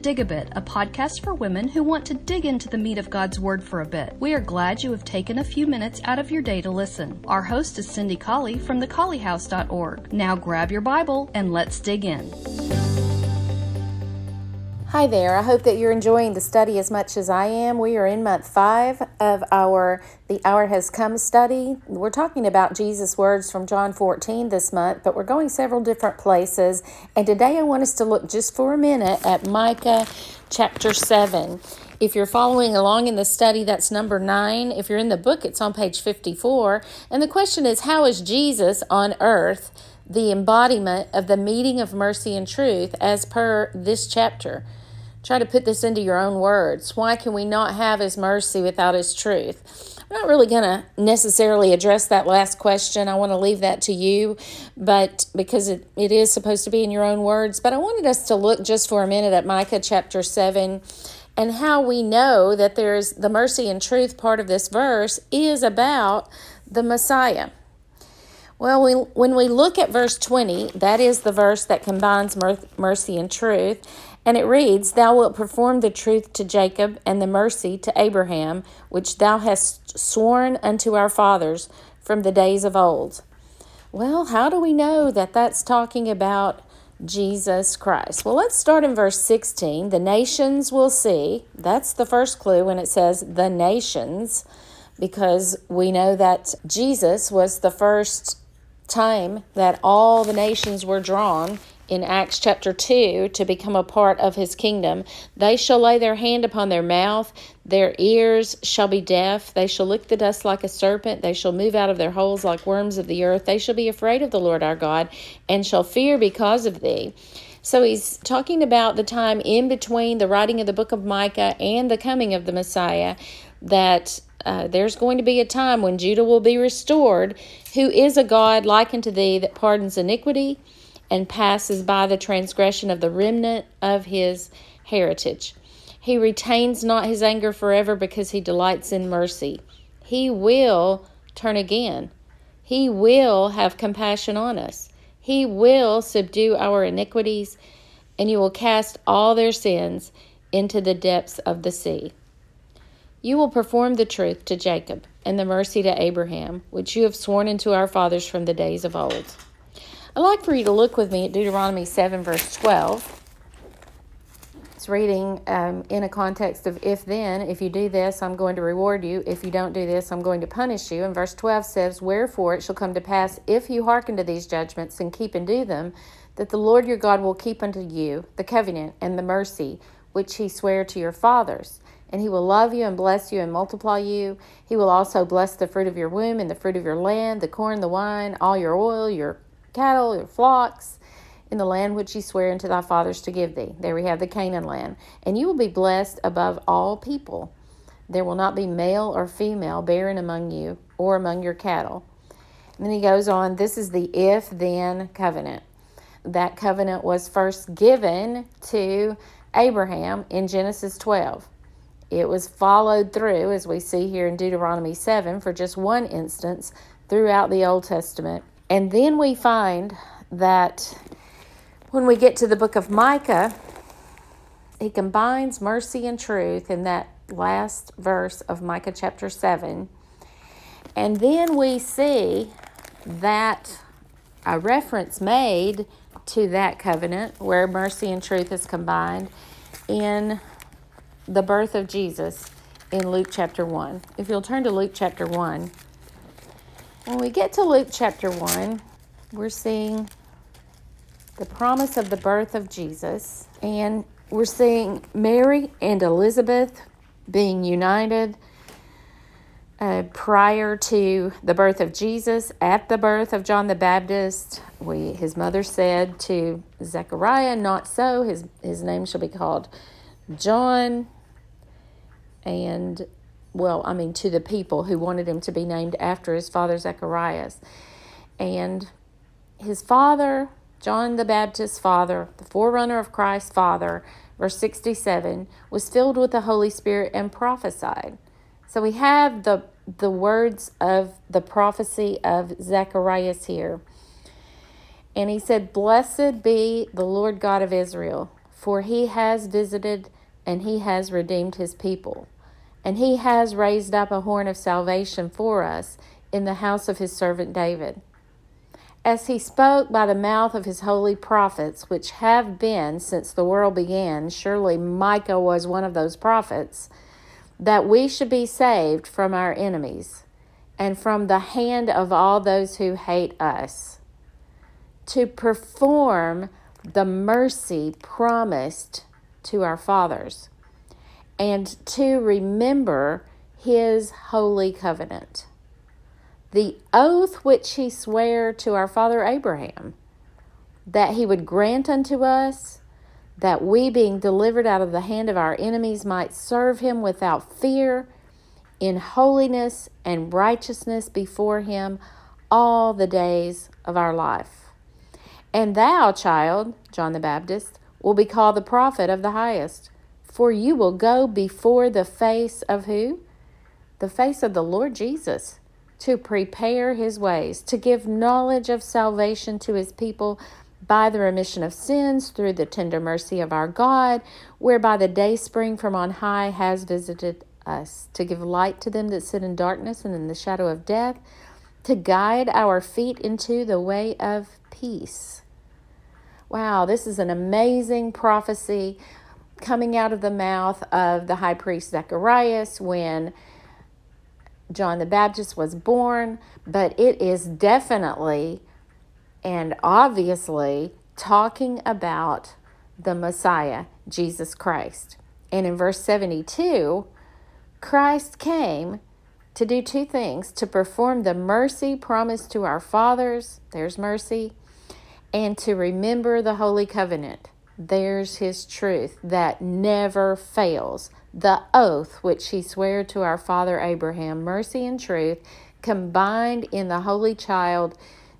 Dig a Bit, a podcast for women who want to dig into the meat of God's Word for a bit. We are glad you have taken a few minutes out of your day to listen. Our host is Cindy Colley from thecolleyhouse.org. Now grab your Bible and let's dig in. Hi there. I hope that you're enjoying the study as much as I am. We are in month five of our The Hour Has Come study. We're talking about Jesus' words from John 14 this month, but we're going several different places. And today I want us to look just for a minute at Micah chapter 7. If you're following along in the study, that's number nine. If you're in the book, it's on page 54. And the question is How is Jesus on earth the embodiment of the meeting of mercy and truth as per this chapter? Try to put this into your own words. Why can we not have His mercy without His truth? I'm not really going to necessarily address that last question. I want to leave that to you, but because it, it is supposed to be in your own words. But I wanted us to look just for a minute at Micah chapter 7 and how we know that there's the mercy and truth part of this verse is about the Messiah. Well, we, when we look at verse 20, that is the verse that combines mercy and truth. And it reads, Thou wilt perform the truth to Jacob and the mercy to Abraham, which thou hast sworn unto our fathers from the days of old. Well, how do we know that that's talking about Jesus Christ? Well, let's start in verse 16. The nations will see. That's the first clue when it says the nations, because we know that Jesus was the first time that all the nations were drawn in Acts chapter 2 to become a part of his kingdom. They shall lay their hand upon their mouth, their ears shall be deaf, they shall lick the dust like a serpent, they shall move out of their holes like worms of the earth. They shall be afraid of the Lord our God and shall fear because of thee. So he's talking about the time in between the writing of the book of Micah and the coming of the Messiah that uh, there's going to be a time when Judah will be restored, who is a God like unto thee that pardons iniquity and passes by the transgression of the remnant of his heritage. He retains not his anger forever because he delights in mercy. He will turn again. He will have compassion on us. He will subdue our iniquities, and you will cast all their sins into the depths of the sea. You will perform the truth to Jacob and the mercy to Abraham, which you have sworn unto our fathers from the days of old. I'd like for you to look with me at Deuteronomy 7, verse 12. It's reading um, in a context of if then, if you do this, I'm going to reward you. If you don't do this, I'm going to punish you. And verse 12 says, Wherefore it shall come to pass, if you hearken to these judgments and keep and do them, that the Lord your God will keep unto you the covenant and the mercy which he sware to your fathers. And he will love you and bless you and multiply you. He will also bless the fruit of your womb and the fruit of your land, the corn, the wine, all your oil, your cattle, your flocks, in the land which he sware unto thy fathers to give thee. There we have the Canaan land. And you will be blessed above all people. There will not be male or female barren among you or among your cattle. And then he goes on, this is the if then covenant. That covenant was first given to Abraham in Genesis 12. It was followed through, as we see here in Deuteronomy 7, for just one instance throughout the Old Testament and then we find that when we get to the book of Micah, he combines mercy and truth in that last verse of Micah chapter 7. And then we see that a reference made to that covenant where mercy and truth is combined in the birth of Jesus in Luke chapter 1. If you'll turn to Luke chapter 1. When we get to Luke chapter 1, we're seeing the promise of the birth of Jesus, and we're seeing Mary and Elizabeth being united uh, prior to the birth of Jesus. At the birth of John the Baptist, we, his mother said to Zechariah, Not so, his, his name shall be called John. And well, I mean, to the people who wanted him to be named after his father Zacharias. And his father, John the Baptist's father, the forerunner of Christ's father, verse 67, was filled with the Holy Spirit and prophesied. So we have the the words of the prophecy of Zacharias here. And he said, Blessed be the Lord God of Israel, For he has visited and he has redeemed his people. And he has raised up a horn of salvation for us in the house of his servant David. As he spoke by the mouth of his holy prophets, which have been since the world began, surely Micah was one of those prophets, that we should be saved from our enemies and from the hand of all those who hate us, to perform the mercy promised to our fathers, and to remember his holy covenant, the oath which he sware to our father Abraham, that he would grant unto us that we, being delivered out of the hand of our enemies, might serve him without fear, in holiness and righteousness before him all the days of our life. And thou, child, John the Baptist, will be called the prophet of the highest, for you will go before the face of who? The face of the Lord Jesus, to prepare his ways, to give knowledge of salvation to his people by the remission of sins through the tender mercy of our God, whereby the day spring from on high has visited us, to give light to them that sit in darkness and in the shadow of death, to guide our feet into the way of peace. Wow, this is an amazing prophecy coming out of the mouth of the high priest Zacharias when John the Baptist was born, but it is definitely and obviously talking about the Messiah, Jesus Christ. And in verse 72, Christ came to do two things to perform the mercy promised to our fathers, there's mercy, and to remember the Holy Covenant, there's His truth that never fails. The oath which He swore to our father Abraham, mercy and truth, combined in the Holy Child,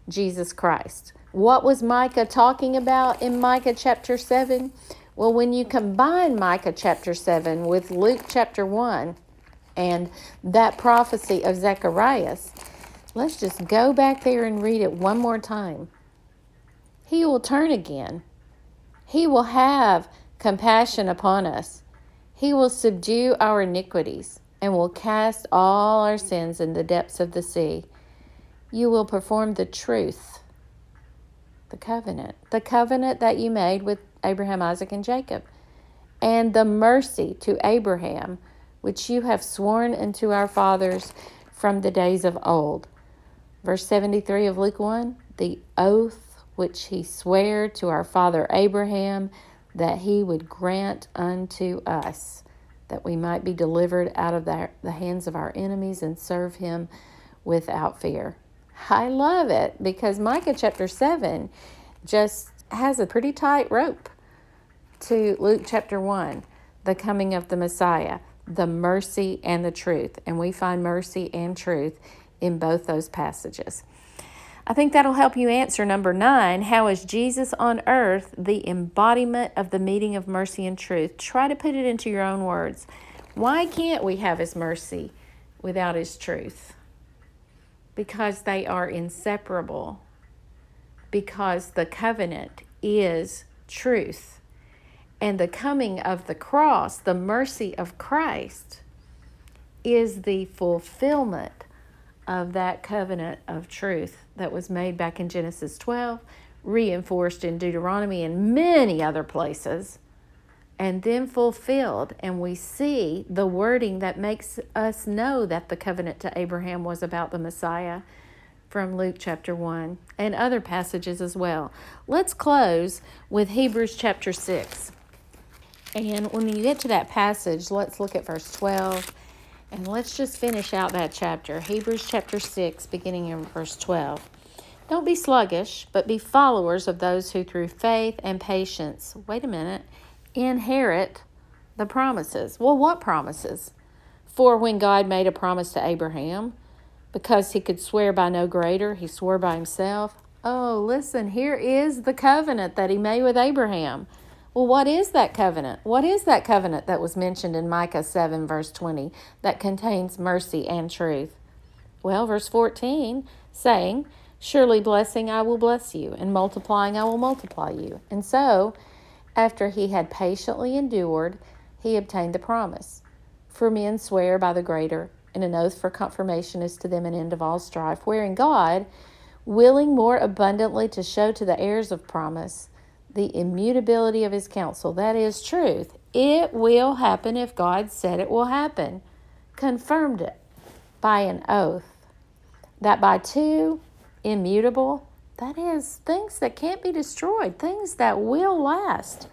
Jesus Christ. What was Micah talking about in Micah chapter 7? Well, when you combine Micah chapter 7 with Luke chapter 1, and that prophecy of Zacharias, let's just go back there and read it one more time. He will turn again. He will have compassion upon us. He will subdue our iniquities and will cast all our sins in the depths of the sea. You will perform the truth, the covenant, the covenant that you made with Abraham, Isaac, and Jacob, and the mercy to Abraham which you have sworn unto our fathers from the days of old. Verse 73 of Luke 1 the oath which he sware to our father Abraham that he would grant unto us, that we might be delivered out of the, the hands of our enemies and serve him without fear. I love it because Micah chapter 7 just has a pretty tight rope to Luke chapter 1, the coming of the Messiah the mercy and the truth. And we find mercy and truth in both those passages. I think that'll help you answer number nine. How is Jesus on earth the embodiment of the meeting of mercy and truth? Try to put it into your own words. Why can't we have His mercy without His truth? Because they are inseparable. Because the covenant is truth and the coming of the cross, the mercy of Christ, is the fulfillment of that covenant of truth that was made back in Genesis 12, reinforced in Deuteronomy and many other places, and then fulfilled. And we see the wording that makes us know that the covenant to Abraham was about the Messiah from Luke chapter 1 and other passages as well. Let's close with Hebrews chapter 6. And when you get to that passage, let's look at verse 12 and let's just finish out that chapter. Hebrews chapter 6, beginning in verse 12. Don't be sluggish, but be followers of those who through faith and patience, wait a minute, inherit the promises. Well, what promises? For when God made a promise to Abraham, because he could swear by no greater, he swore by himself. Oh, listen, here is the covenant that he made with Abraham. Well, what is that covenant? What is that covenant that was mentioned in Micah 7, verse 20, that contains mercy and truth? Well, verse 14, saying, Surely blessing I will bless you, and multiplying I will multiply you. And so, After he had patiently endured, he obtained the promise. For men swear by the greater, and an oath for confirmation is to them an end of all strife, wherein God, willing more abundantly to show to the heirs of promise the immutability of his counsel, that is truth, it will happen if God said it will happen, confirmed it by an oath, that by two immutable, that is, things that can't be destroyed, things that will last,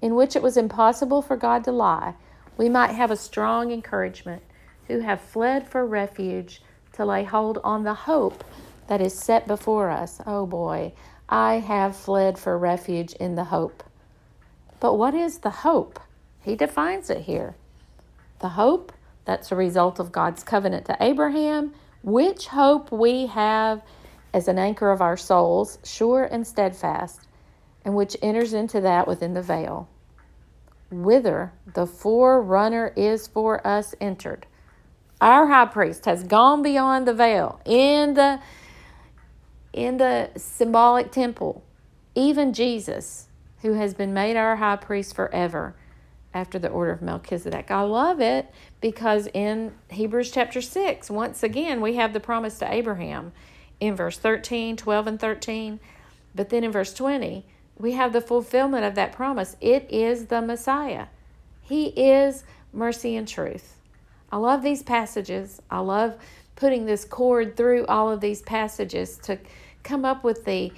in which it was impossible for God to lie, we might have a strong encouragement who have fled for refuge to lay hold on the hope that is set before us. Oh boy, I have fled for refuge in the hope. But what is the hope? He defines it here. The hope that's a result of God's covenant to Abraham, which hope we have as an anchor of our souls, sure and steadfast, and which enters into that within the veil, whither the forerunner is for us entered. Our high priest has gone beyond the veil in the in the symbolic temple, even Jesus, who has been made our high priest forever after the order of Melchizedek. I love it because in Hebrews chapter 6, once again, we have the promise to Abraham in verse 13, 12, and 13. But then in verse 20, we have the fulfillment of that promise. It is the Messiah, He is mercy and truth. I love these passages. I love putting this cord through all of these passages to come up with the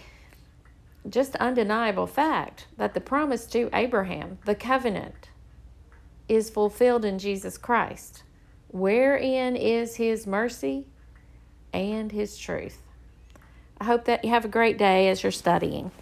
just undeniable fact that the promise to Abraham, the covenant, is fulfilled in Jesus Christ, wherein is his mercy and his truth. I hope that you have a great day as you're studying.